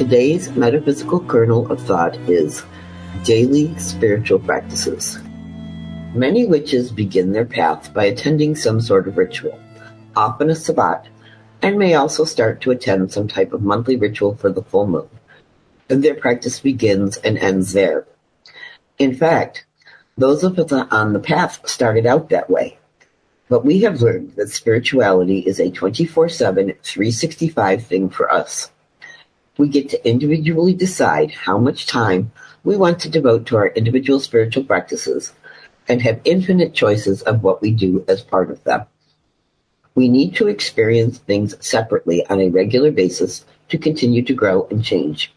Today's metaphysical kernel of thought is daily spiritual practices. Many witches begin their path by attending some sort of ritual, often a sabbat, and may also start to attend some type of monthly ritual for the full moon. And their practice begins and ends there. In fact, those of us on the path started out that way. But we have learned that spirituality is a 24 7, 365 thing for us. We get to individually decide how much time we want to devote to our individual spiritual practices and have infinite choices of what we do as part of them. We need to experience things separately on a regular basis to continue to grow and change.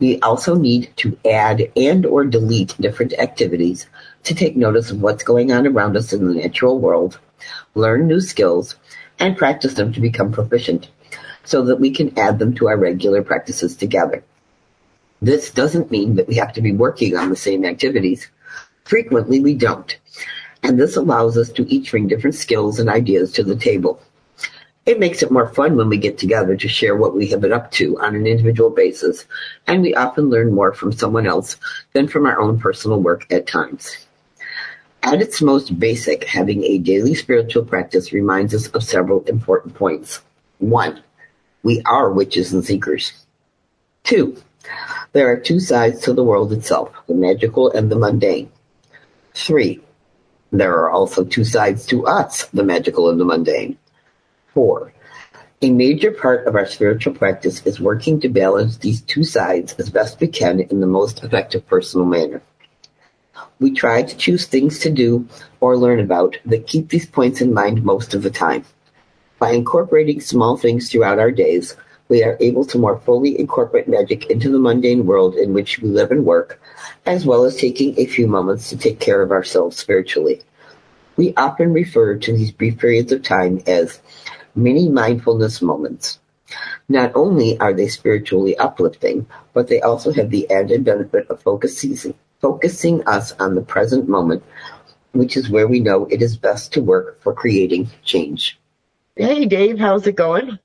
We also need to add and or delete different activities to take notice of what's going on around us in the natural world, learn new skills, and practice them to become proficient so that we can add them to our regular practices together. This doesn't mean that we have to be working on the same activities. Frequently we don't. And this allows us to each bring different skills and ideas to the table. It makes it more fun when we get together to share what we have been up to on an individual basis, and we often learn more from someone else than from our own personal work at times. At its most basic, having a daily spiritual practice reminds us of several important points. One, we are witches and seekers. Two, there are two sides to the world itself, the magical and the mundane. Three, there are also two sides to us, the magical and the mundane. Four, a major part of our spiritual practice is working to balance these two sides as best we can in the most effective personal manner. We try to choose things to do or learn about that keep these points in mind most of the time. By incorporating small things throughout our days, we are able to more fully incorporate magic into the mundane world in which we live and work, as well as taking a few moments to take care of ourselves spiritually. We often refer to these brief periods of time as mini mindfulness moments. Not only are they spiritually uplifting, but they also have the added benefit of focusing, focusing us on the present moment, which is where we know it is best to work for creating change. Hey, Dave, how's it going?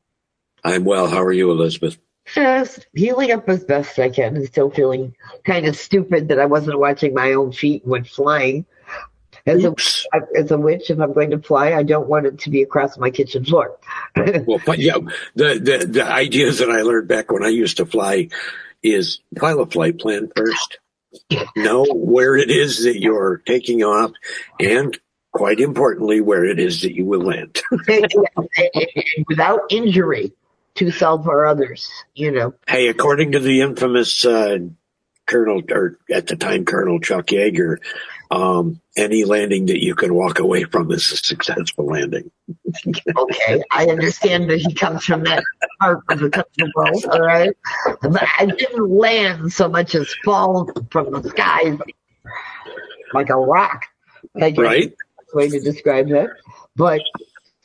I'm well. How are you, Elizabeth? Just healing up as best I can and still feeling kind of stupid that I wasn't watching my own feet when flying. As a, as a witch, if I'm going to fly, I don't want it to be across my kitchen floor. well, but yeah, the, the, the ideas that I learned back when I used to fly is file a flight plan first. know where it is that you're taking off and quite importantly, where it is that you will land. Without injury to self or others, you know. Hey, according to the infamous uh, Colonel, or at the time Colonel Chuck Yeager, um, any landing that you can walk away from is a successful landing. okay, I understand that he comes from that part of the world, all right? But I didn't land so much as fall from the sky like a rock. right way to describe that. But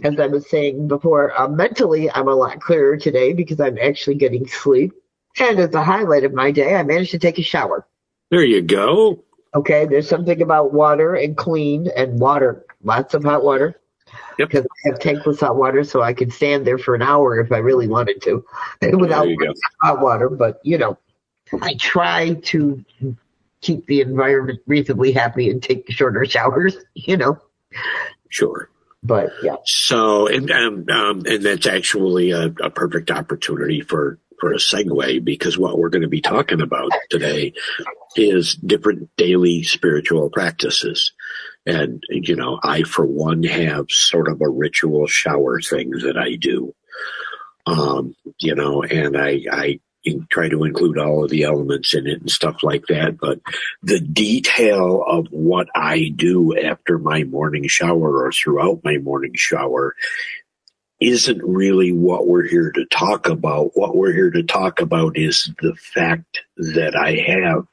as I was saying before, uh, mentally, I'm a lot clearer today because I'm actually getting sleep. And as a highlight of my day, I managed to take a shower. There you go. Okay, there's something about water and clean and water, lots of hot water. Yep. Because I have tankless hot water, so I can stand there for an hour if I really wanted to, without hot water. But you know, I try to keep the environment reasonably happy and take shorter showers. You know. Sure. But yeah. So, and, um, um, and that's actually a, a perfect opportunity for, for a segue because what we're going to be talking about today is different daily spiritual practices. And, you know, I, for one, have sort of a ritual shower thing that I do. Um, you know, and I, I try to include all of the elements in it and stuff like that. But the detail of what I do after my morning shower or throughout my morning shower isn't really what we're here to talk about. What we're here to talk about is the fact that I have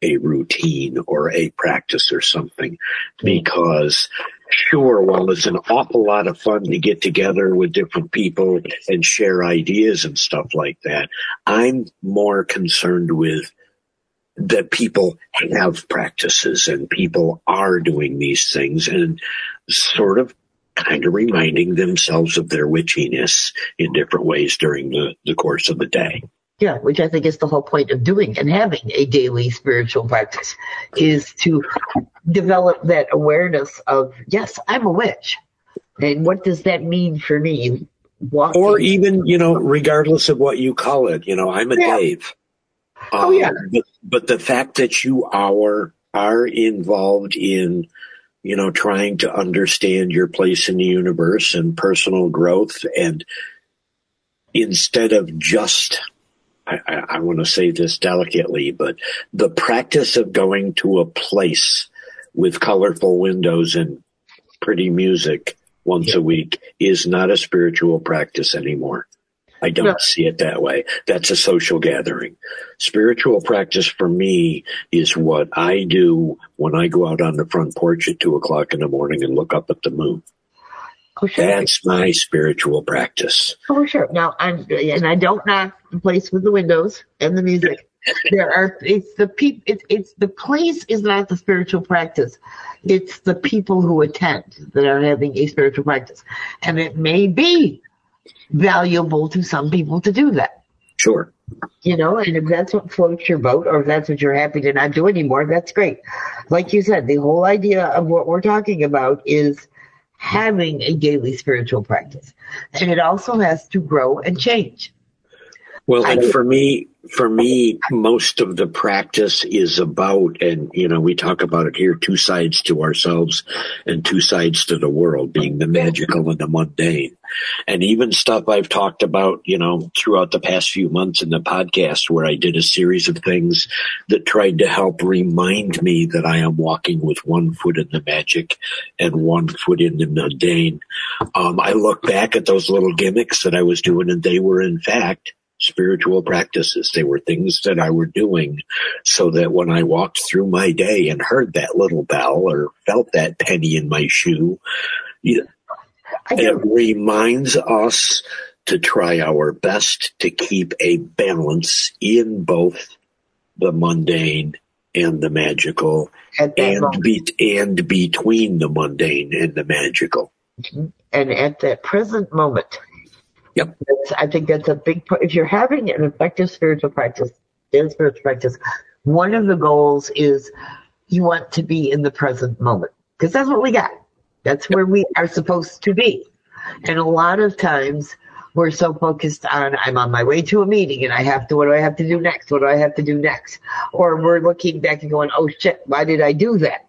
a routine or a practice or something hmm. because sure, while it's an awful lot of fun to get together with different people and share ideas and stuff like that, I'm more concerned with that people have practices and people are doing these things and sort of kind of reminding themselves of their witchiness in different ways during the, the course of the day. Yeah, which I think is the whole point of doing and having a daily spiritual practice is to develop that awareness of, yes, I'm a witch. And what does that mean for me? Walking. Or even, you know, regardless of what you call it, you know, I'm a yeah. Dave. Oh, um, yeah. But, but the fact that you are, are involved in, you know, trying to understand your place in the universe and personal growth and instead of just I, I, I want to say this delicately, but the practice of going to a place with colorful windows and pretty music once yeah. a week is not a spiritual practice anymore. I don't no. see it that way. That's a social gathering. Spiritual practice for me is what I do when I go out on the front porch at two o'clock in the morning and look up at the moon. Oh, sure. That's my spiritual practice. Oh, sure. Now, I'm, and I don't knock the place with the windows and the music. there are, it's the people, it's, it's the place is not the spiritual practice. It's the people who attend that are having a spiritual practice. And it may be valuable to some people to do that. Sure. You know, and if that's what floats your boat or if that's what you're happy to not do anymore, that's great. Like you said, the whole idea of what we're talking about is having a daily spiritual practice. And it also has to grow and change. Well, and for me, for me, most of the practice is about, and you know, we talk about it here, two sides to ourselves and two sides to the world, being the magical and the mundane. And even stuff I've talked about, you know, throughout the past few months in the podcast where I did a series of things that tried to help remind me that I am walking with one foot in the magic and one foot in the mundane. Um, I look back at those little gimmicks that I was doing and they were in fact spiritual practices. They were things that I were doing so that when I walked through my day and heard that little bell or felt that penny in my shoe, it reminds us to try our best to keep a balance in both the mundane and the magical and be, and between the mundane and the magical. Mm-hmm. And at that present moment, Yep. That's, I think that's a big part. If you're having an effective spiritual practice, in spiritual practice, one of the goals is you want to be in the present moment because that's what we got. That's where we are supposed to be. And a lot of times we're so focused on, I'm on my way to a meeting and I have to, what do I have to do next? What do I have to do next? Or we're looking back and going, oh shit, why did I do that?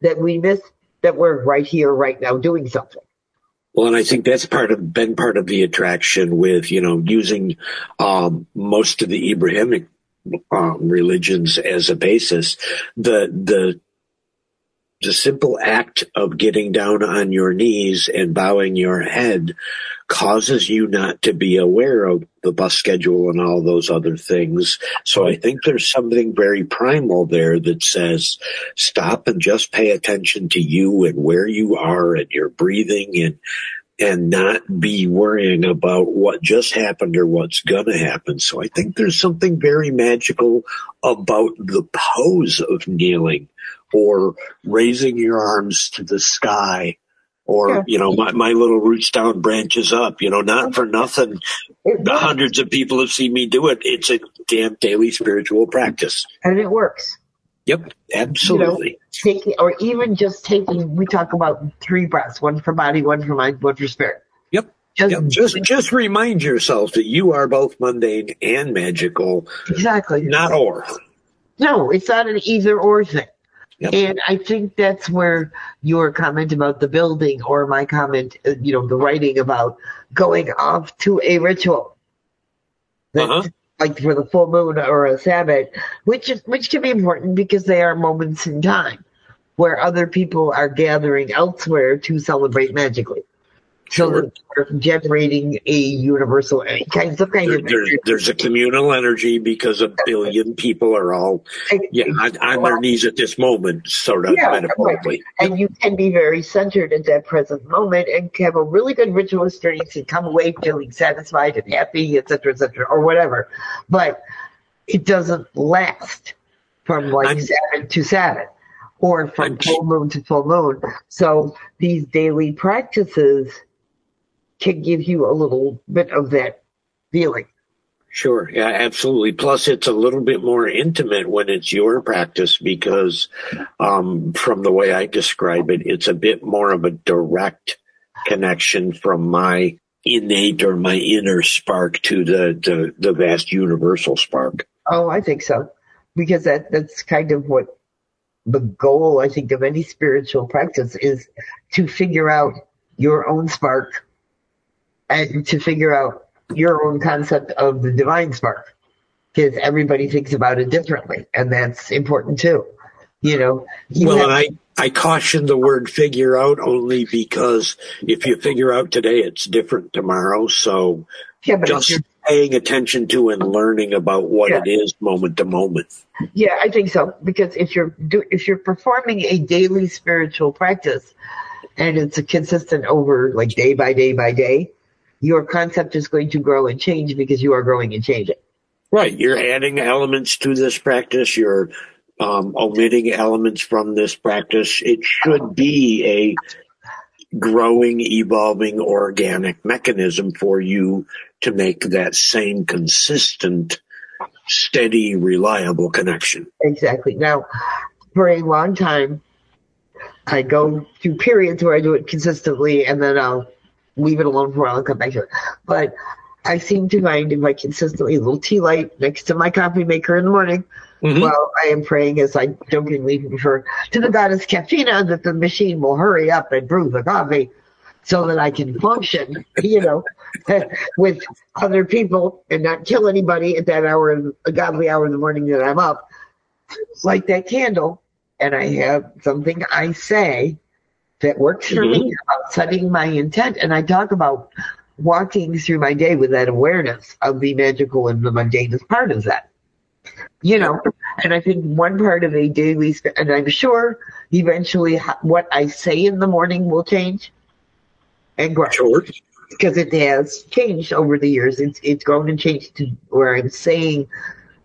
That we miss that we're right here, right now doing something. Well, and I think that's part of been part of the attraction with you know using um, most of the Abrahamic um, religions as a basis. The the the simple act of getting down on your knees and bowing your head causes you not to be aware of the bus schedule and all those other things. So I think there's something very primal there that says stop and just pay attention to you and where you are and your breathing and and not be worrying about what just happened or what's going to happen. So I think there's something very magical about the pose of kneeling or raising your arms to the sky or you know my, my little roots down branches up you know not for nothing. Hundreds of people have seen me do it. It's a damn daily spiritual practice. And it works yep absolutely you know, taking or even just taking we talk about three breaths one for body one for mind one for spirit yep just, yep. just just remind yourself that you are both mundane and magical exactly not or no it's not an either or thing Yep. And I think that's where your comment about the building or my comment, uh, you know, the writing about going off to a ritual. Uh-huh. Like for the full moon or a Sabbath, which is, which can be important because they are moments in time where other people are gathering elsewhere to celebrate magically. So sure. they're generating a universal kind, some kind there, of there's, there's, a communal energy because a billion people are all yeah on, on their knees at this moment, sort of yeah, metaphorically. Right. And you can be very centered at that present moment and have a really good ritual experience and come away feeling satisfied and happy, etc., etc., or whatever. But it doesn't last from like I'm, Sabbath to Sabbath or from I'm, full moon to full moon. So these daily practices can give you a little bit of that feeling. Sure. Yeah, absolutely. Plus, it's a little bit more intimate when it's your practice because, um, from the way I describe it, it's a bit more of a direct connection from my innate or my inner spark to the, the, the vast universal spark. Oh, I think so. Because that, that's kind of what the goal, I think, of any spiritual practice is to figure out your own spark and to figure out your own concept of the divine spark. Because everybody thinks about it differently, and that's important too. You know. You well, have- I I caution the word figure out only because if you figure out today, it's different tomorrow. So yeah, but just paying attention to and learning about what yeah. it is moment to moment. Yeah, I think so. Because if you're do, if you're performing a daily spiritual practice and it's a consistent over like day by day by day, your concept is going to grow and change because you are growing and changing. Right. You're adding elements to this practice. You're um, omitting elements from this practice. It should be a growing, evolving, organic mechanism for you to make that same consistent, steady, reliable connection. Exactly. Now, for a long time, I go through periods where I do it consistently and then I'll leave it alone for a while and come back to it. But I seem to find if I consistently a little tea light next to my coffee maker in the morning, mm-hmm. while I am praying as I jokingly refer to the goddess Caffeina that the machine will hurry up and brew the coffee so that I can function, you know, with other people and not kill anybody at that hour, a godly hour in the morning that I'm up. Light that candle, and I have something I say that works for mm-hmm. me about setting my intent. And I talk about walking through my day with that awareness of the magical and the mundane as part of that. You know, and I think one part of a daily, and I'm sure eventually what I say in the morning will change and grow. Sure. Because it has changed over the years. It's, it's grown and changed to where I'm saying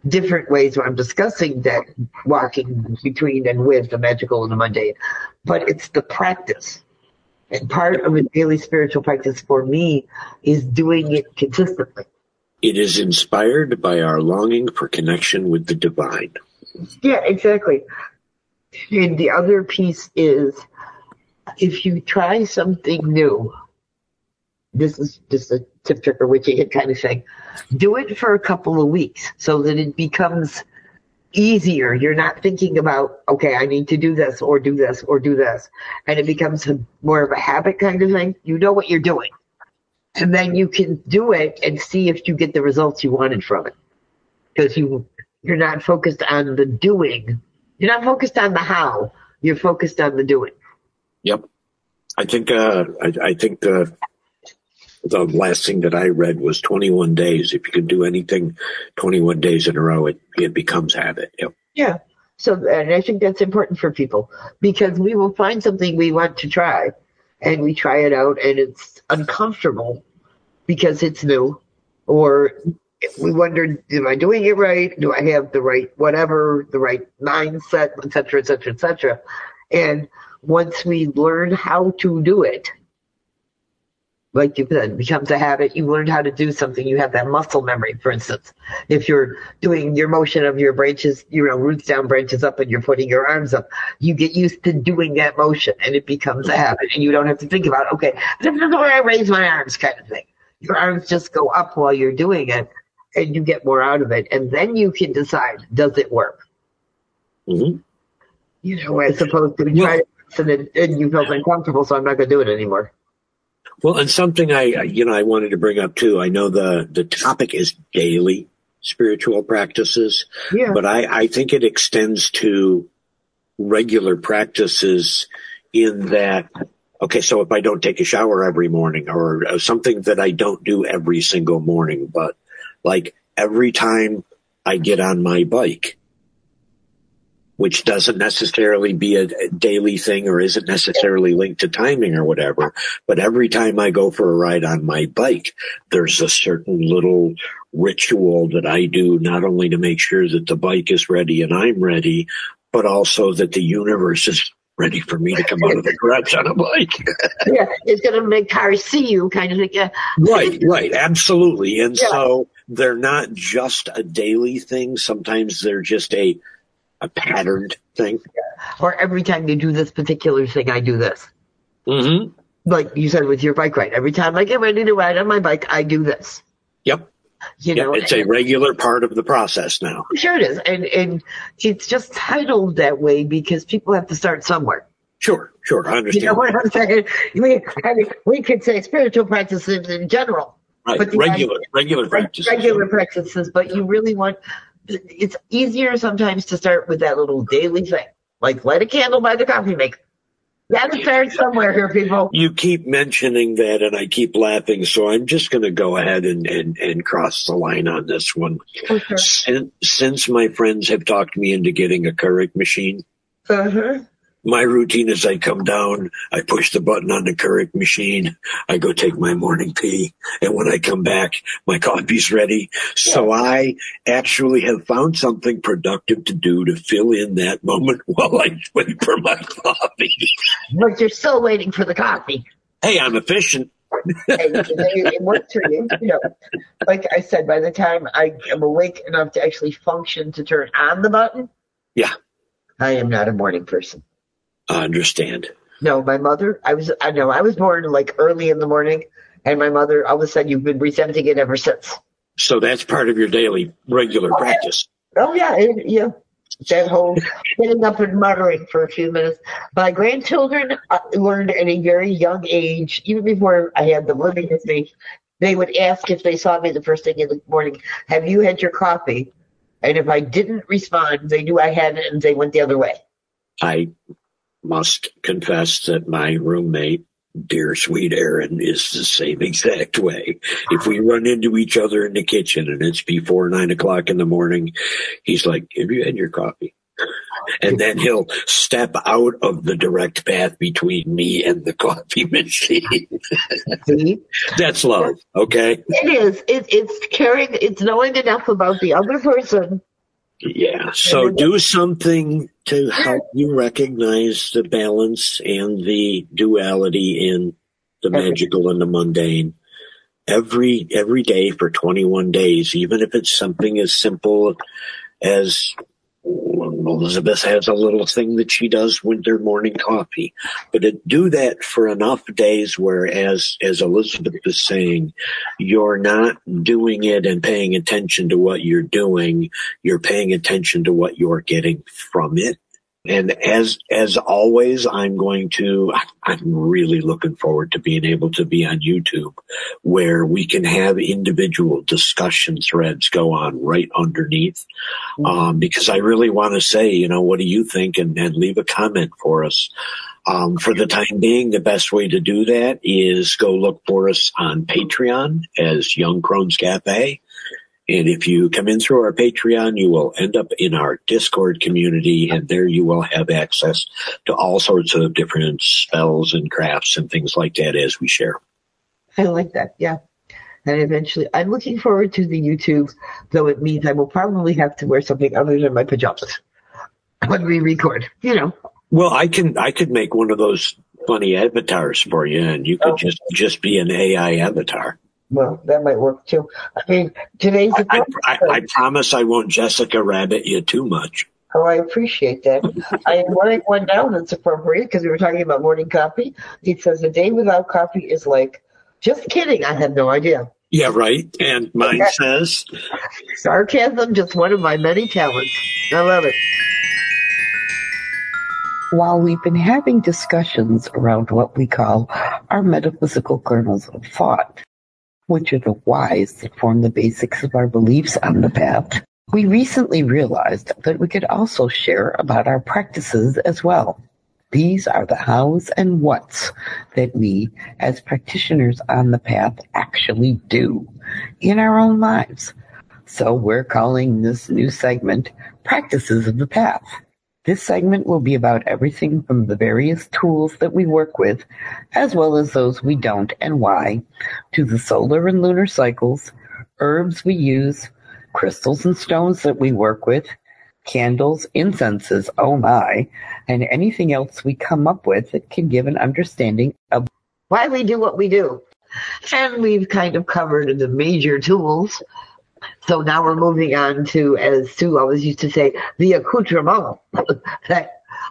different ways where I'm discussing that walking between and with the magical and the mundane, but it's the practice. And part of a daily spiritual practice for me is doing it consistently. It is inspired by our longing for connection with the divine. Yeah, exactly. And the other piece is if you try something new, this is just a tip trick or witchy hit kind of thing. Do it for a couple of weeks so that it becomes easier. You're not thinking about, okay, I need to do this or do this or do this. And it becomes a, more of a habit kind of thing. You know what you're doing. And then you can do it and see if you get the results you wanted from it. Because you, you're not focused on the doing. You're not focused on the how. You're focused on the doing. Yep. I think, uh, I, I think the, the last thing that I read was 21 days. If you can do anything 21 days in a row, it, it becomes habit. Yep. Yeah. So, and I think that's important for people because we will find something we want to try and we try it out and it's uncomfortable because it's new or we wonder, am I doing it right? Do I have the right whatever, the right mindset, et cetera, et cetera, et cetera. And once we learn how to do it, like you said, becomes a habit. You learned how to do something. You have that muscle memory, for instance. If you're doing your motion of your branches, you know, roots down, branches up, and you're putting your arms up, you get used to doing that motion and it becomes a habit. And you don't have to think about, okay, this is way I raise my arms kind of thing. Your arms just go up while you're doing it and you get more out of it. And then you can decide, does it work? Mm-hmm. You know, as opposed to try to and, and you feel uncomfortable, so I'm not going to do it anymore. Well, and something I, you know, I wanted to bring up too. I know the, the topic is daily spiritual practices, yeah. but I, I think it extends to regular practices in that, Okay, so if I don't take a shower every morning or something that I don't do every single morning, but like every time I get on my bike, which doesn't necessarily be a, daily thing or isn't necessarily linked to timing or whatever. But every time I go for a ride on my bike, there's a certain little ritual that I do, not only to make sure that the bike is ready and I'm ready, but also that the universe is ready for me to come out of the garage on a bike. yeah, it's going to make cars see you, kind of thing. Yeah. Right, right, absolutely. And yeah. so they're not just a daily thing. Sometimes they're just a a patterned thing. Or every time you do this particular thing, I do this. Mm-hmm. Like you said with your bike ride. Every time I get ready to ride on my bike, I do this. Yep. You know, it's a regular part of the process now. Sure it is. And and it's just titled that way because people have to start somewhere. Sure, sure. I understand. You know what I'm saying? We, I mean, we could say spiritual practices in general. Right. But regular, idea, regular practices. Regular practices, but you really want it's easier sometimes to start with that little daily thing, like light a candle by the coffee maker. Gotta start somewhere here, people. You keep mentioning that, and I keep laughing, so I'm just going to go ahead and, and, and cross the line on this one. Okay. Since, since my friends have talked me into getting a Keurig machine, uh-huh my routine is I come down, I push the button on the Keurig machine, I go take my morning pee, and when I come back, my coffee's ready. So I actually have found something productive to do to fill in that moment while I wait for my coffee. But you're still waiting for the coffee. Hey, I'm efficient. it works for you. You know, like I said, by the time I am awake enough to actually function to turn on the button, yeah, I am not a morning person. I understand. No, my mother, I was, I know, I was born like early in the morning, and my mother, all of a sudden, you've been resenting it ever since. So that's part of your daily regular oh, practice. Oh yeah, it, yeah. That whole getting up and muttering for a few minutes. My grandchildren uh, learned at a very young age, even before I had them living with me. They would ask if they saw me the first thing in the morning, "Have you had your coffee?" And if I didn't respond, they knew I hadn't, and they went the other way. I must confess that my roommate, dear sweet Aaron, is the same exact way. If we run into each other in the kitchen and it's before nine o'clock in the morning, he's like, have you had your coffee? And then he'll step out of the direct path between me and the coffee machine. That's love, okay? It is. It, it's caring. It's knowing enough about the other person yeah. So do something to help you recognize the balance and the duality in the magical and the mundane every every day for 21 days even if it's something as simple as Elizabeth has a little thing that she does with their morning coffee, but it, do that for enough days where, as, as Elizabeth is saying, you're not doing it and paying attention to what you're doing. You're paying attention to what you're getting from it. And as, as always, I'm going to, I'm really looking forward to being able to be on YouTube where we can have individual discussion threads go on right underneath. Mm-hmm. Um, because I really want to say, you know, what do you think? And, and leave a comment for us. Um, for the time being, the best way to do that is go look for us on Patreon as Young Crones Cafe. And if you come in through our Patreon, you will end up in our Discord community and there you will have access to all sorts of different spells and crafts and things like that as we share. I like that. Yeah. And eventually, I'm looking forward to the YouTube, though it means I will probably have to wear something other than my pajamas when we record, you know. Well, I can, I could make one of those funny avatars for you and you could oh. just, just be an AI avatar. Well, that might work too. I mean, today's. I, I, I, promise I won't Jessica Rabbit you too much. Oh, I appreciate that. I am writing one down that's appropriate because we were talking about morning coffee. It says a day without coffee is like, just kidding. I had no idea. Yeah, right. And mine okay. says sarcasm, just one of my many talents. I love it. While we've been having discussions around what we call our metaphysical kernels of thought, which are the whys that form the basics of our beliefs on the path, we recently realized that we could also share about our practices as well. These are the hows and whats that we, as practitioners on the path, actually do in our own lives. So we're calling this new segment Practices of the Path. This segment will be about everything from the various tools that we work with, as well as those we don't and why, to the solar and lunar cycles, herbs we use, crystals and stones that we work with, candles, incenses, oh my, and anything else we come up with that can give an understanding of why we do what we do. And we've kind of covered the major tools so now we're moving on to, as Sue always used to say, the accoutrement.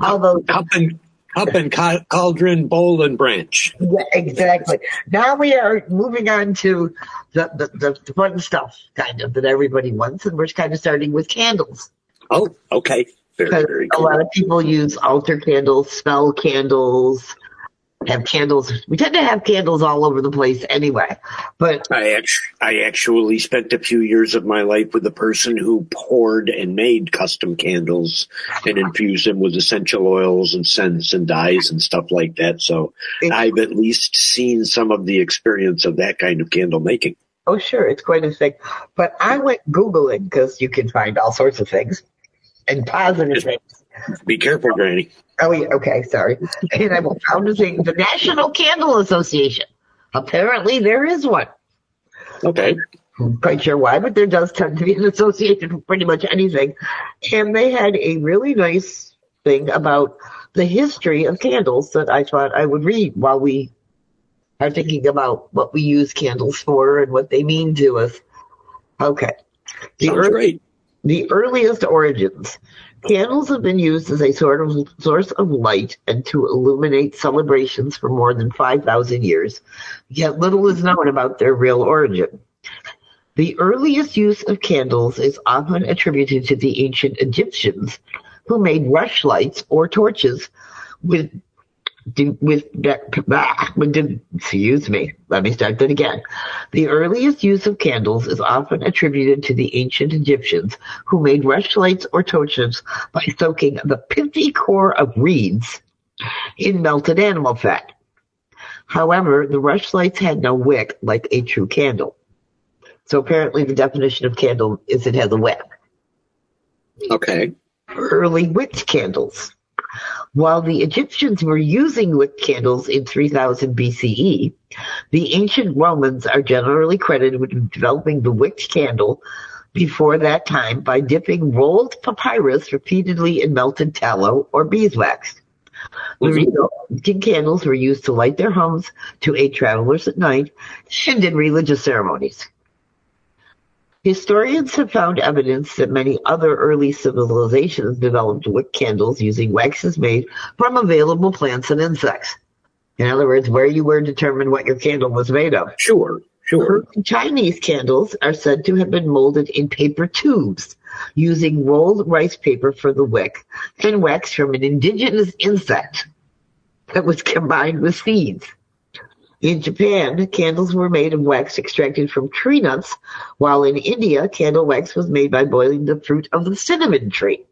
Although cup and cup and cauldron, bowl and branch. Yeah, exactly. Now we are moving on to the, the, the fun stuff, kind of that everybody wants, and we're kind of starting with candles. Oh, okay. Very, very cool. A lot of people use altar candles, spell candles, have candles. We tend to have candles all over the place anyway. But I actually, I actually spent a few years of my life with a person who poured and made custom candles and infused them with essential oils and scents and dyes and stuff like that. So I've at least seen some of the experience of that kind of candle making. Oh, sure. It's quite a thing. But I went Googling because you can find all sorts of things and positive things. Be careful, Granny. Oh, yeah, okay, sorry. And I found a thing, the National Candle Association. Apparently, there is one. Okay. I'm quite sure why, but there does tend to be an association with pretty much anything. And they had a really nice thing about the history of candles that I thought I would read while we are thinking about what we use candles for and what they mean to us. Okay. The Sounds great. The earliest origins. Candles have been used as a sort of source of light and to illuminate celebrations for more than 5,000 years, yet little is known about their real origin. The earliest use of candles is often attributed to the ancient Egyptians, who made rushlights or torches with with excuse me let me start that again. The earliest use of candles is often attributed to the ancient egyptians who made rushlights or torches by soaking the pithy core of reeds in melted animal fat. However the rushlights had no wick like a true candle. So apparently the definition of candle is it has a wick. Okay. Early wick candles while the Egyptians were using wick candles in 3000 BCE, the ancient Romans are generally credited with developing the wick candle before that time by dipping rolled papyrus repeatedly in melted tallow or beeswax. The mm-hmm. candles were used to light their homes, to aid travelers at night, and in religious ceremonies. Historians have found evidence that many other early civilizations developed wick candles using waxes made from available plants and insects. In other words, where you were determined what your candle was made of. Sure, sure. Chinese candles are said to have been molded in paper tubes using rolled rice paper for the wick and wax from an indigenous insect that was combined with seeds. In Japan, candles were made of wax extracted from tree nuts, while in India, candle wax was made by boiling the fruit of the cinnamon tree.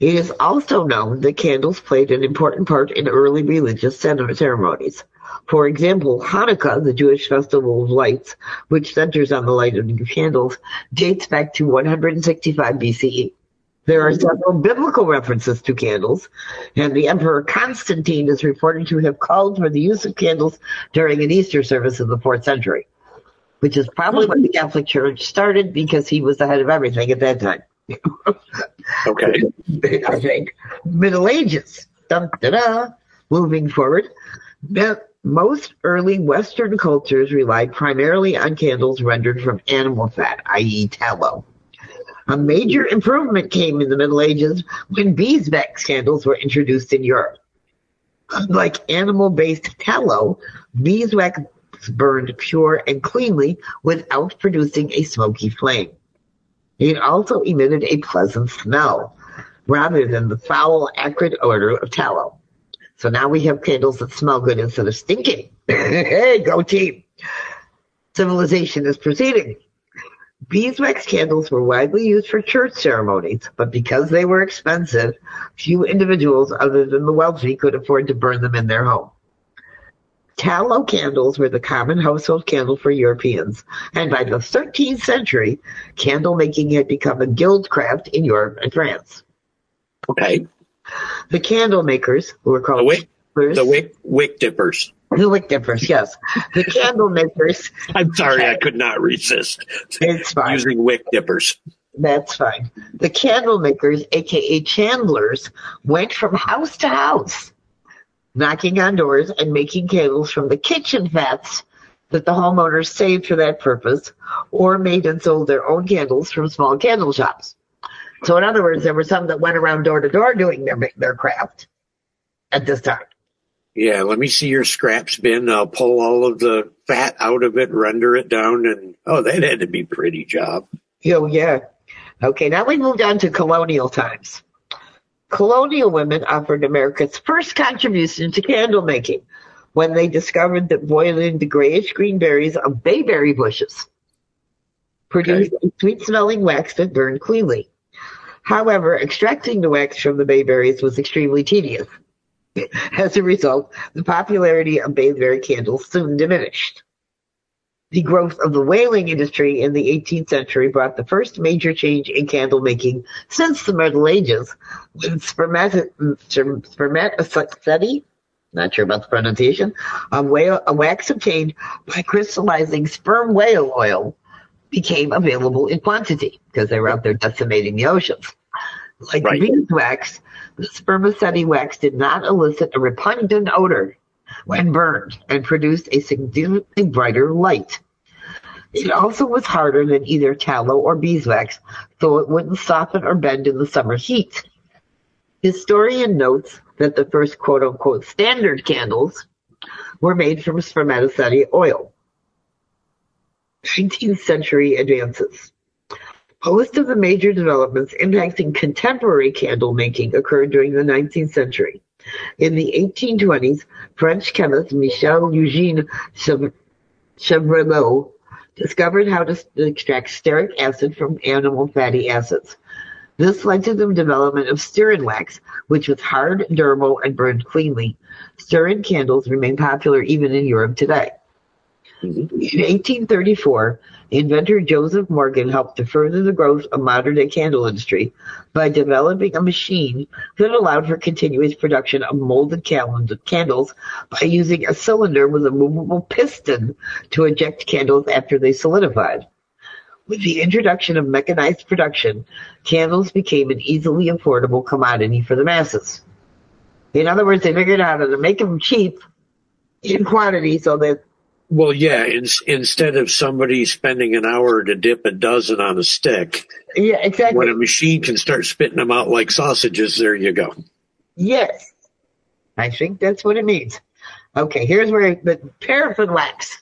It is also known that candles played an important part in early religious ceremonies. For example, Hanukkah, the Jewish festival of lights, which centers on the light of candles, dates back to 165 BCE. There are several biblical references to candles, and the Emperor Constantine is reported to have called for the use of candles during an Easter service in the fourth century, which is probably when the Catholic Church started because he was the head of everything at that time. okay. I think. Middle Ages. Dun, da, da. Moving forward. Most early Western cultures relied primarily on candles rendered from animal fat, i.e. tallow. A major improvement came in the Middle Ages when beeswax candles were introduced in Europe. Unlike animal-based tallow, beeswax burned pure and cleanly without producing a smoky flame. It also emitted a pleasant smell, rather than the foul, acrid odor of tallow. So now we have candles that smell good instead of stinking. hey, go team! Civilization is proceeding. Beeswax candles were widely used for church ceremonies, but because they were expensive, few individuals other than the wealthy could afford to burn them in their home. Tallow candles were the common household candle for Europeans, and by the 13th century, candle making had become a guild craft in Europe and France. Okay. The candle makers, who were called The wick, the wick, wick dippers. The wick dippers, yes. The candle makers, I'm sorry, I could not resist it's fine. using wick dippers. That's fine. The candle makers, aka chandlers, went from house to house, knocking on doors and making candles from the kitchen fats that the homeowners saved for that purpose, or made and sold their own candles from small candle shops. So, in other words, there were some that went around door to door doing their their craft at this time. Yeah, let me see your scraps bin. I'll pull all of the fat out of it, render it down, and oh, that had to be a pretty job. Oh, yeah. Okay, now we moved on to colonial times. Colonial women offered America's first contribution to candle making when they discovered that boiling the grayish green berries of bayberry bushes produced a sweet smelling wax that burned cleanly. However, extracting the wax from the bayberries was extremely tedious. As a result, the popularity of bayberry candles soon diminished. The growth of the whaling industry in the 18th century brought the first major change in candle making since the Middle Ages, when spermaceti, not sure about the pronunciation, a, whale, a wax obtained by crystallizing sperm whale oil became available in quantity because they were out there decimating the oceans. Like Right. beeswax, the spermaceti wax did not elicit a repugnant odor when burned and produced a significantly brighter light. It also was harder than either tallow or beeswax, so it wouldn't soften or bend in the summer heat. Historian notes that the first quote unquote standard candles were made from spermaceti oil. 19th century advances. Most of the major developments impacting contemporary candle making occurred during the 19th century. In the 1820s, French chemist Michel Eugène Chev- Chevreul discovered how to extract stearic acid from animal fatty acids. This led to the development of stearin wax, which was hard, durable, and burned cleanly. Stearin candles remain popular even in Europe today. Mhm. In 1834, inventor Joseph Morgan helped to further the growth of modern-day candle industry by developing a machine that allowed for continuous production of molded candles by using a cylinder with a movable piston to eject candles after they solidified. With the introduction of mechanized production, candles became an easily affordable commodity for the masses. In other words, they figured out how to make them cheap in quantity so that Well, yeah, in, instead of somebody spending an hour to dip a dozen on a stick, yeah, exactly. when a machine can start spitting them out like sausages, there you go. Yes. I think that's what it means. Okay, here's where the paraffin wax,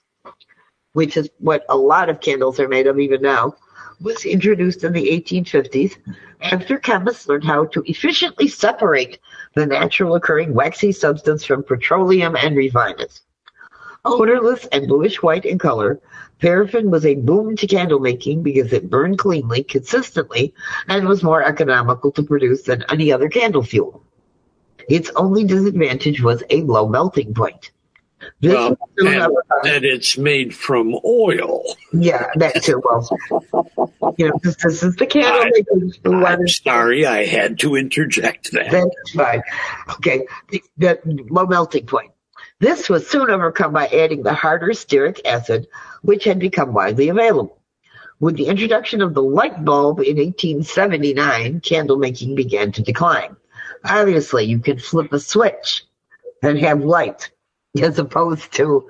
which is what a lot of candles are made of even now, was introduced in the 1850s after chemists learned how to efficiently separate the natural occurring waxy substance from petroleum and refine it. Odorless and bluish white in color, paraffin was a boon to candle making because it burned cleanly, consistently, and was more economical to produce than any other candle fuel. Its only disadvantage was a low melting point. This Well, soon and it's made from oil. yeah, that too. Well, you know, this, this is the candle I- making I'm sorry, I had to interject that. That's fine. Okay, the, the low melting point. This was soon overcome by adding the harder stearic acid, which had become widely available. With the introduction of the light bulb in 1879, candle making began to decline. Obviously, you can flip a switch and have light, as opposed to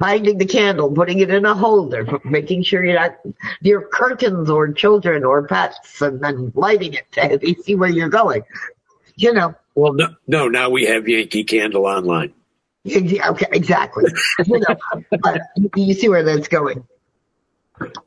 finding the candle, putting it in a holder, making sure you're not near curtains or children or pets, and then lighting it to see where you're going. You know, Well, no, no, now we have Yankee Candle online. Okay, exactly. you know, you see where that's going.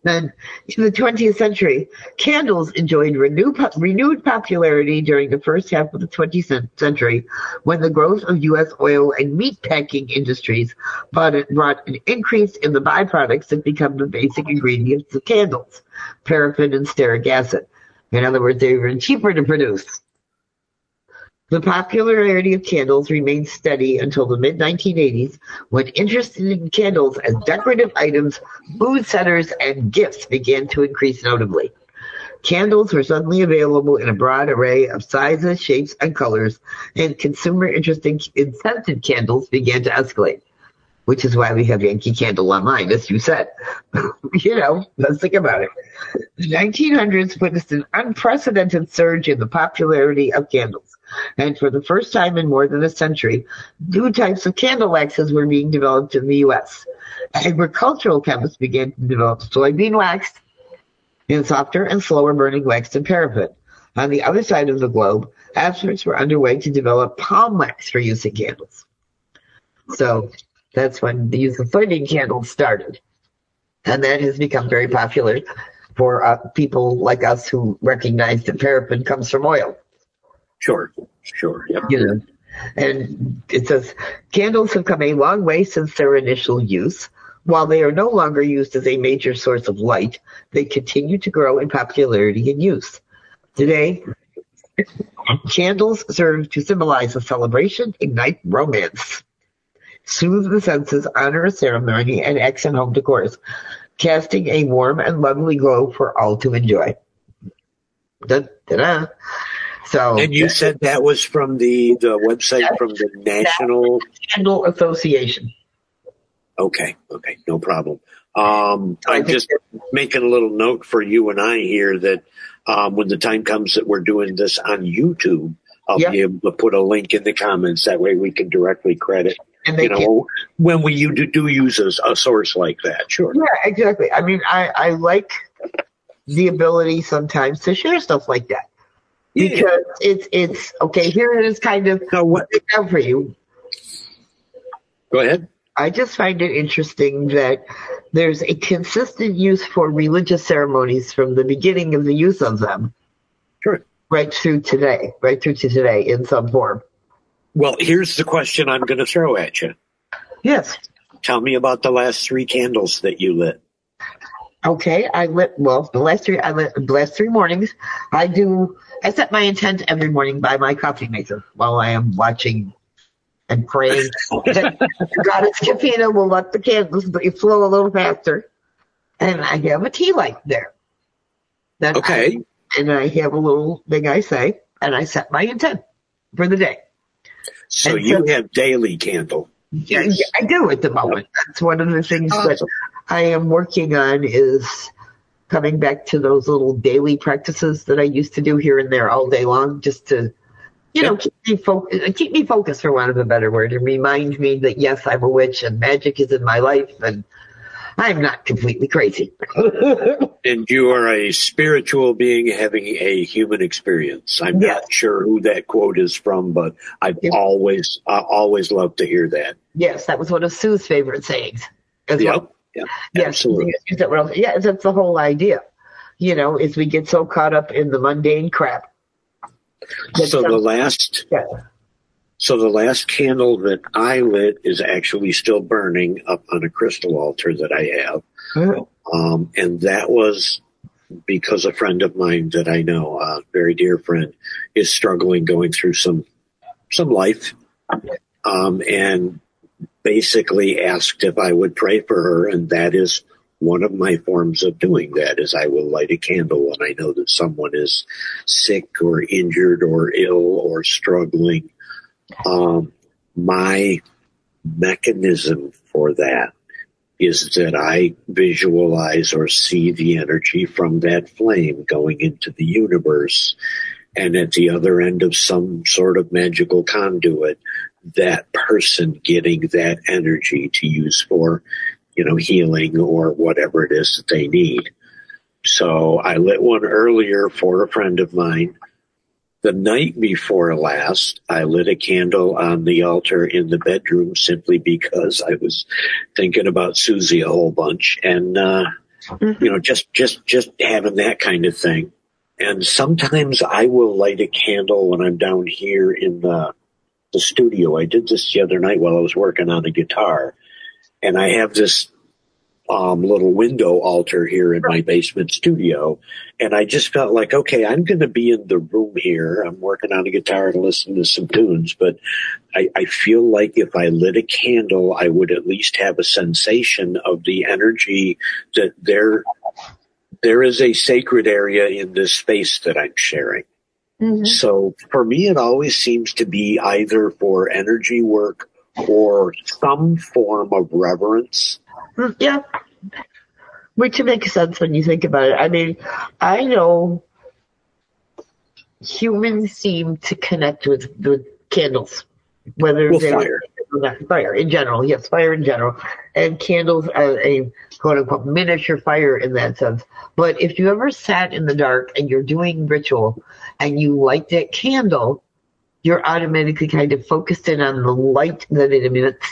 Then, in the 20th century, candles enjoyed renewed, renewed popularity during the first half of the 20th century when the growth of U.S. oil and meat packing industries brought, brought an increase in the byproducts that become the basic ingredients of candles, paraffin and stearic acid. In other words, they were cheaper to produce. The popularity of candles remained steady until the mid-1980s, when interest in candles as decorative items, mood setters, and gifts began to increase notably. Candles were suddenly available in a broad array of sizes, shapes, and colors, and consumer interest in scented candles began to escalate which is why we have Yankee Candle online, as you said. you know, let's think about it. The 1900s witnessed an unprecedented surge in the popularity of candles. And for the first time in more than a century, new types of candle waxes were being developed in the U.S. Agricultural chemists began to develop soybean wax in softer and slower burning wax than paraffin. On the other side of the globe, efforts were underway to develop palm wax for use in candles. So that's when the use of soybean candles started. And that has become very popular for uh, people like us who recognize that paraffin comes from oil. Sure, sure. Yep. You know, and it says candles have come a long way since their initial use. While they are no longer used as a major source of light, they continue to grow in popularity and use. Today, candles serve to symbolize a celebration, ignite romance soothe the senses, honor a ceremony, and accent home decors, casting a warm and lovely glow for all to enjoy. Da-da-da. So, and you said that was from the the website from the National Candle Association. Okay, okay, no problem. Um, I'm just making a little note for you and I here that um, when the time comes that we're doing this on YouTube, I'll yep. be able to put a link in the comments. That way we can directly credit and they you know, when we do, do use a, a, source like that, sure. Yeah, exactly. I mean, I, I like the ability sometimes to share stuff like that because yeah. it's it's okay. Here it is, kind of so what out for you. Go ahead. I just find it interesting that there's a consistent use for religious ceremonies from the beginning of the use of them. Sure. Right through today, right through to today in some form. Well, here's the question I'm going to throw at you. Yes. Tell me about the last three candles that you lit. Okay, I lit well the last three I lit the last three mornings. I do I set my intent every morning by my coffee maker while I am watching and praying that Goddess Kafina will let the candles flow a little faster. And I have a tea light there. Then okay. I, and I have a little thing I say, and I set my intent for the day. So and you so, have daily candle. Yeah, I do at the moment. That's one of the things uh, that I am working on is coming back to those little daily practices that I used to do here and there all day long, just to, you know, keep me, fo- keep me focused for want of a better word, and remind me that yes, I'm a witch and magic is in my life, and I'm not completely crazy. and you are a spiritual being having a human experience. I'm yes. not sure who that quote is from, but I've always, I always love to hear that. Yes, that was one of Sue's favorite sayings as yep. well. Yeah, yes, absolutely. Yeah, that's the whole idea. You know, is we get so caught up in the mundane crap. So the last, yeah. So the last candle that I lit is actually still burning up on a crystal altar that I have. Oh. Um, and that was because a friend of mine that I know, a very dear friend, is struggling going through some, some life. Um, and basically asked if I would pray for her. And that is one of my forms of doing that is I will light a candle when I know that someone is sick or injured or ill or struggling um, my mechanism for that is that I visualize or see the energy from that flame going into the universe. And at the other end of some sort of magical conduit, that person getting that energy to use for, you know, healing or whatever it is that they need. So I lit one earlier for a friend of mine the night before last, I lit a candle on the altar in the bedroom simply because I was thinking about Susie a whole bunch. And, uh, Mm-hmm. You know, just just just having that kind of thing. And sometimes I will light a candle when I'm down here in the the studio. I did this the other night while I was working on the guitar, and I have this um, little window altar here in my basement studio. And I just felt like, okay, I'm going to be in the room here. I'm working on a guitar and listening to some tunes, but I, I feel like if I lit a candle, I would at least have a sensation of the energy that there, there is a sacred area in this space that I'm sharing. Mm-hmm. So for me, it always seems to be either for energy work or some form of reverence yeah. Which makes sense when you think about it. I mean, I know humans seem to connect with, with candles, whether well, they're fire. fire in general. Yes, fire in general. And candles are a quote unquote miniature fire in that sense. But if you ever sat in the dark and you're doing ritual and you light that candle, you're automatically kind of focused in on the light that it emits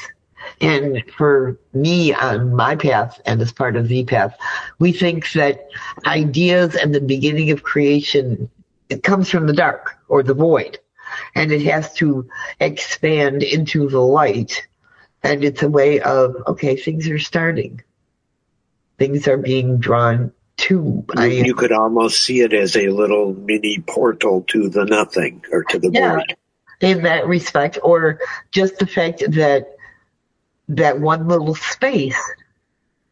and for me on my path and as part of the path, we think that ideas and the beginning of creation, it comes from the dark or the void and it has to expand into the light. And it's a way of, okay, things are starting. Things are being drawn to. You, you could almost see it as a little mini portal to the nothing or to the yeah, void. In that respect, or just the fact that that one little space,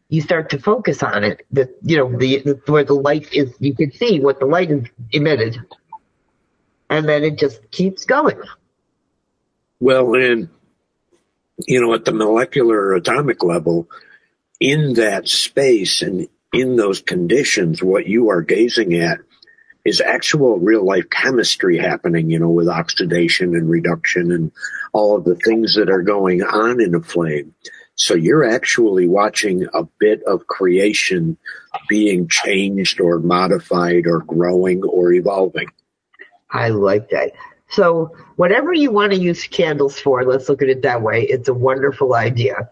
you start to focus on it. That you know the, the where the light is, you can see what the light is emitted, and then it just keeps going. Well, and you know, at the molecular atomic level, in that space and in those conditions, what you are gazing at is actual real life chemistry happening, you know, with oxidation and reduction and all of the things that are going on in a flame. So you're actually watching a bit of creation being changed or modified or growing or evolving. I like that. So whatever you want to use candles for, let's look at it that way. It's a wonderful idea.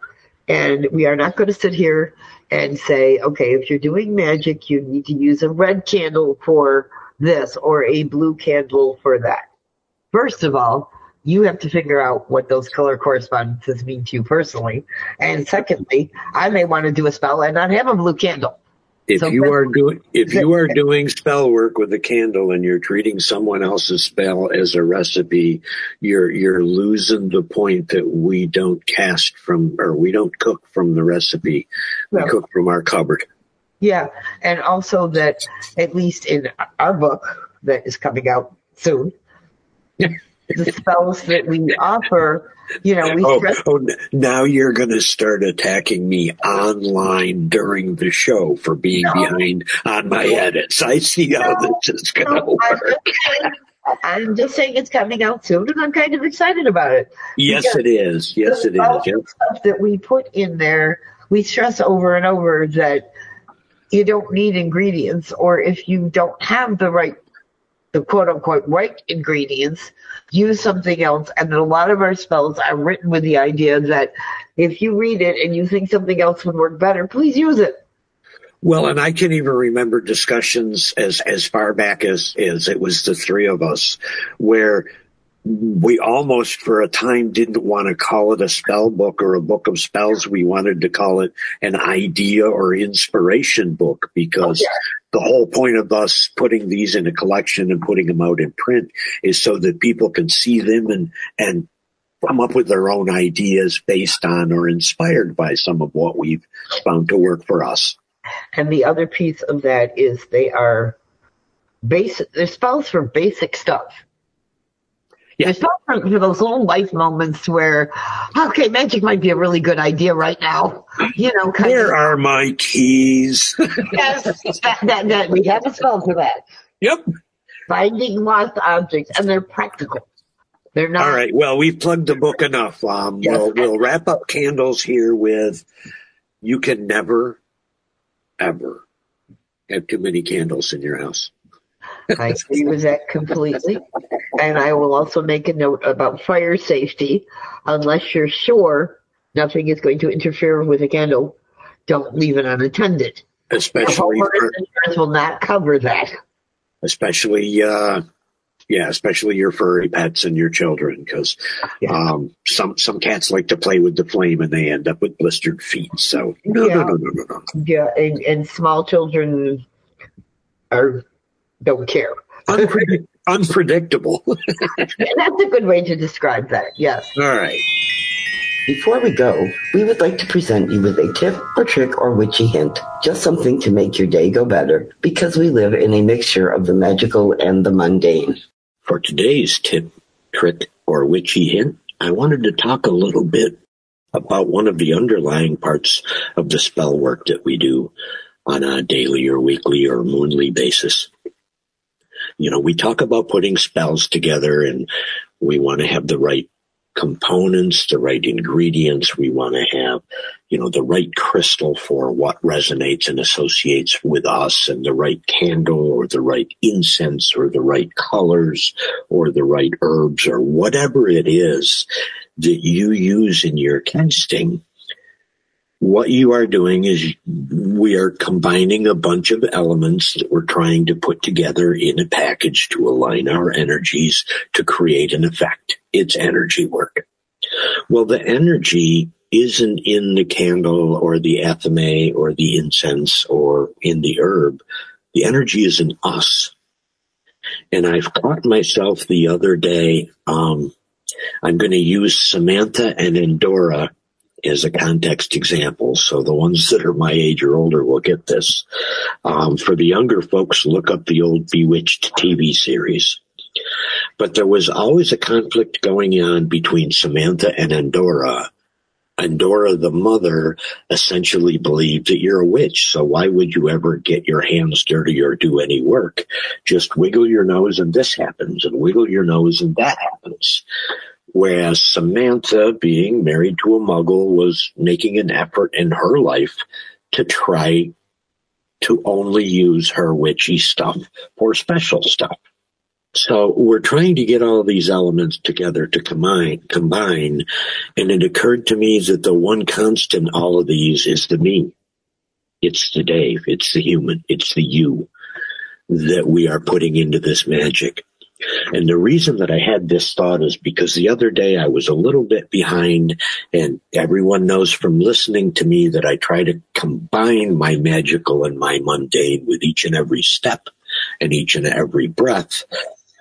And we are not going to sit here and say, okay, if you're doing magic, you need to use a red candle for this or a blue candle for that. First of all, you have to figure out what those color correspondences mean to you personally. And secondly, I may want to do a spell and not have a blue candle. If so you are doing if you are doing spell work with a candle and you're treating someone else's spell as a recipe, you're you're losing the point that we don't cast from or we don't cook from the recipe. We no. cook from our cupboard. Yeah, and also that at least in our book that is coming out soon, the spells that we offer, you know, we oh, oh, now you're going to start attacking me online during the show for being no. behind on my edits. I see how this is going to no, work. I'm just saying it's coming out soon, and I'm kind of excited about it. Yes, it is. Yes, it is. Yep. Stuff that we put in there, we stress over and over that you don't need ingredients, or if you don't have the right, the quote unquote right ingredients, use something else. And a lot of our spells are written with the idea that if you read it and you think something else would work better, please use it. Well, and I can even remember discussions as, as far back as, as it was the three of us where we almost for a time didn't want to call it a spell book or a book of spells. We wanted to call it an idea or inspiration book because the whole point of us putting these in a collection and putting them out in print is so that people can see them and, and come up with their own ideas based on or inspired by some of what we've found to work for us. And the other piece of that is they are basic, they're spells for basic stuff yeah. For, for those little life moments where, okay, magic might be a really good idea right now. You know, where of, are my keys? yes, that, that, that, we have a spell for that. Yep. Finding lost objects, and they're practical. They're not. All right. Well, we've plugged the book enough. Um, yes. we'll, we'll wrap up candles here with you can never, ever have too many candles in your house. I agree with that completely. And I will also make a note about fire safety. Unless you're sure nothing is going to interfere with a candle, don't leave it unattended. especially for, insurance will not cover that. Especially, uh, yeah, especially your furry pets and your children, because yeah. um, some some cats like to play with the flame and they end up with blistered feet. So no, yeah. no, no, no, no, no. Yeah, and, and small children are don't care. Unpredict- unpredictable. That's a good way to describe that. Yes. All right. Before we go, we would like to present you with a tip or trick or witchy hint, just something to make your day go better, because we live in a mixture of the magical and the mundane. For today's tip, trick, or witchy hint, I wanted to talk a little bit about one of the underlying parts of the spell work that we do on a daily or weekly or moonly basis. You know, we talk about putting spells together and we want to have the right components, the right ingredients. We want to have, you know, the right crystal for what resonates and associates with us and the right candle or the right incense or the right colors or the right herbs or whatever it is that you use in your casting what you are doing is we are combining a bunch of elements that we're trying to put together in a package to align our energies to create an effect. It's energy work. Well, the energy isn't in the candle or the athame or the incense or in the herb. The energy is in us. And I've caught myself the other day, um, I'm going to use Samantha and Endora as a context example. So the ones that are my age or older will get this. Um, for the younger folks, look up the old Bewitched TV series. But there was always a conflict going on between Samantha and Endora. Endora, the mother, essentially believed that you're a witch, so why would you ever get your hands dirty or do any work? Just wiggle your nose and this happens, and wiggle your nose and that happens. Whereas Samantha, being married to a muggle, was making an effort in her life to try to only use her witchy stuff for special stuff. So we're trying to get all these elements together to combine, combine. And it occurred to me that the one constant all of these is the me. It's the Dave. It's the human. It's the you that we are putting into this magic. And the reason that I had this thought is because the other day I was a little bit behind and everyone knows from listening to me that I try to combine my magical and my mundane with each and every step and each and every breath.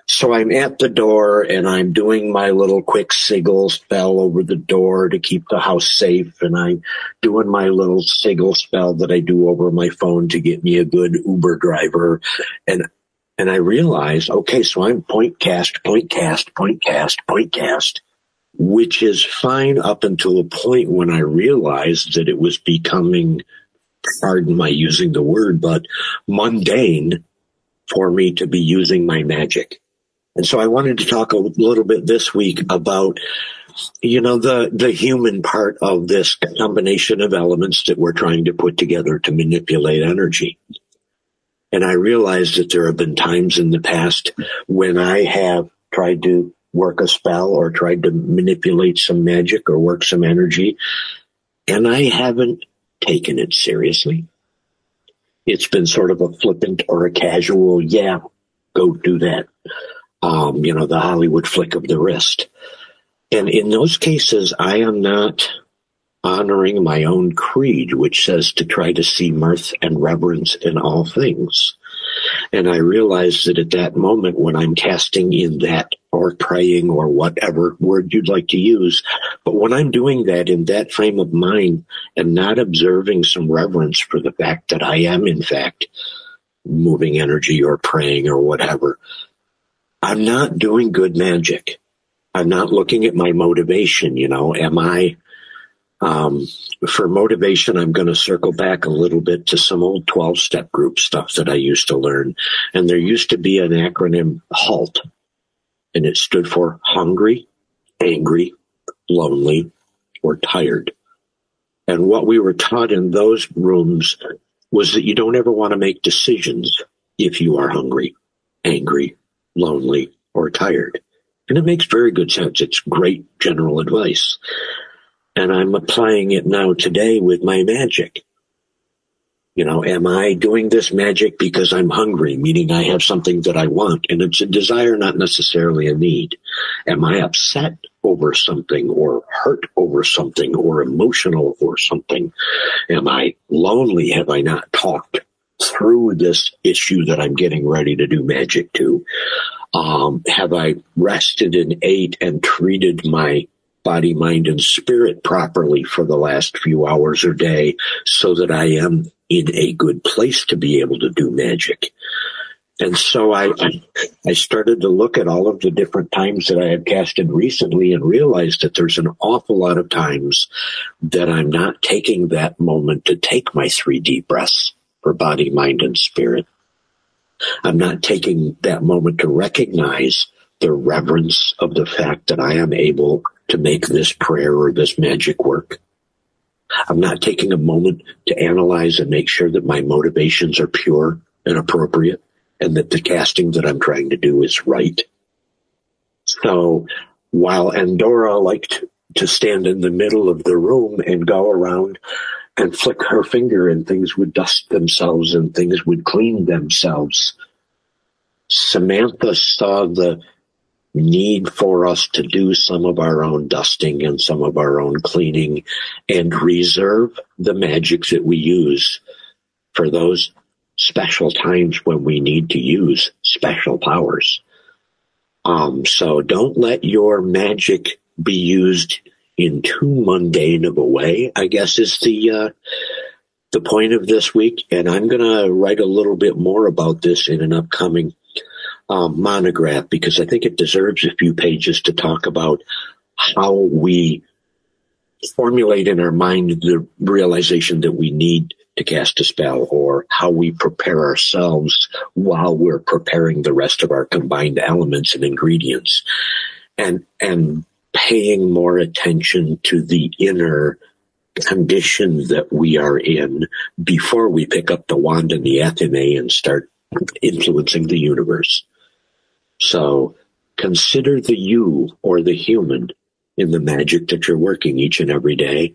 So I'm at the door and I'm doing my little quick sigil spell over the door to keep the house safe. And I'm doing my little sigil spell that I do over my phone to get me a good Uber driver. And and I realized, okay, so I'm point cast, point cast, point cast, point cast, which is fine up until a point when I realized that it was becoming, pardon my using the word, but mundane for me to be using my magic. And so I wanted to talk a little bit this week about, you know, the, the human part of this combination of elements that we're trying to put together to manipulate energy. And I realize that there have been times in the past when I have tried to work a spell or tried to manipulate some magic or work some energy, and I haven't taken it seriously. It's been sort of a flippant or a casual, yeah, go do that. Um, you know, the Hollywood flick of the wrist. And in those cases, I am not honoring my own creed, which says to try to see mirth and reverence in all things. And I realize that at that moment when I'm casting in that or praying or whatever word you'd like to use, but when I'm doing that in that frame of mind and not observing some reverence for the fact that I am in fact moving energy or praying or whatever, I'm not doing good magic. I'm not looking at my motivation, you know, am I um, for motivation, I'm going to circle back a little bit to some old 12 step group stuff that I used to learn. And there used to be an acronym HALT, and it stood for hungry, angry, lonely, or tired. And what we were taught in those rooms was that you don't ever want to make decisions if you are hungry, angry, lonely, or tired. And it makes very good sense. It's great general advice and I'm applying it now today with my magic. You know, am I doing this magic because I'm hungry, meaning I have something that I want and it's a desire, not necessarily a need? Am I upset over something or hurt over something or emotional or something? Am I lonely? Have I not talked through this issue that I'm getting ready to do magic to? Um, have I rested and ate and treated my body, mind, and spirit properly for the last few hours or day so that I am in a good place to be able to do magic. And so I, I started to look at all of the different times that I had casted recently and realized that there's an awful lot of times that I'm not taking that moment to take my three deep breaths for body, mind, and spirit. I'm not taking that moment to recognize the reverence of the fact that I am able to make this prayer or this magic work. I'm not taking a moment to analyze and make sure that my motivations are pure and appropriate and that the casting that I'm trying to do is right. So while Endora liked to stand in the middle of the room and go around and flick her finger and things would dust themselves and things would clean themselves, Samantha saw the need for us to do some of our own dusting and some of our own cleaning and reserve the magics that we use for those special times when we need to use special powers. Um, so don't let your magic be used in too mundane of a way, I guess is the, uh, the point of this week. And I'm going to write a little bit more about this in an upcoming um, monograph because I think it deserves a few pages to talk about how we formulate in our mind the realization that we need to cast a spell or how we prepare ourselves while we're preparing the rest of our combined elements and ingredients and and paying more attention to the inner condition that we are in before we pick up the wand and the athame and start influencing the universe. So consider the you or the human in the magic that you're working each and every day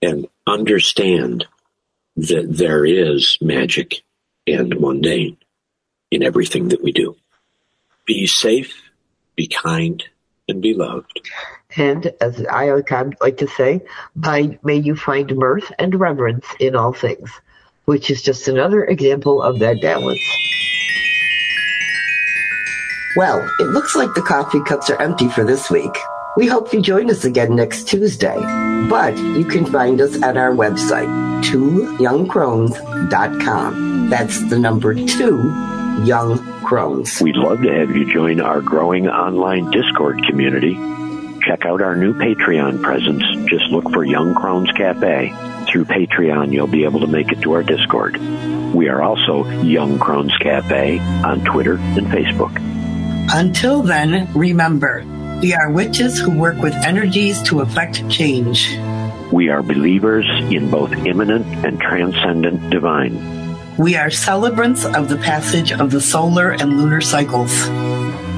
and understand that there is magic and mundane in everything that we do. Be safe, be kind, and be loved. And as I like to say, by, may you find mirth and reverence in all things, which is just another example of that balance. Well, it looks like the coffee cups are empty for this week. We hope you join us again next Tuesday. But you can find us at our website, twoyoungcrones.com. That's the number two, Young Crones. We'd love to have you join our growing online Discord community. Check out our new Patreon presence. Just look for Young Crones Cafe. Through Patreon, you'll be able to make it to our Discord. We are also Young Crones Cafe on Twitter and Facebook. Until then, remember, we are witches who work with energies to effect change. We are believers in both immanent and transcendent divine. We are celebrants of the passage of the solar and lunar cycles.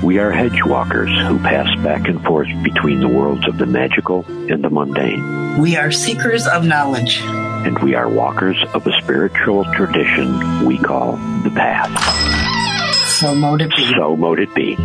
We are hedge walkers who pass back and forth between the worlds of the magical and the mundane. We are seekers of knowledge. And we are walkers of a spiritual tradition we call the path. So mote it be. So mote it be.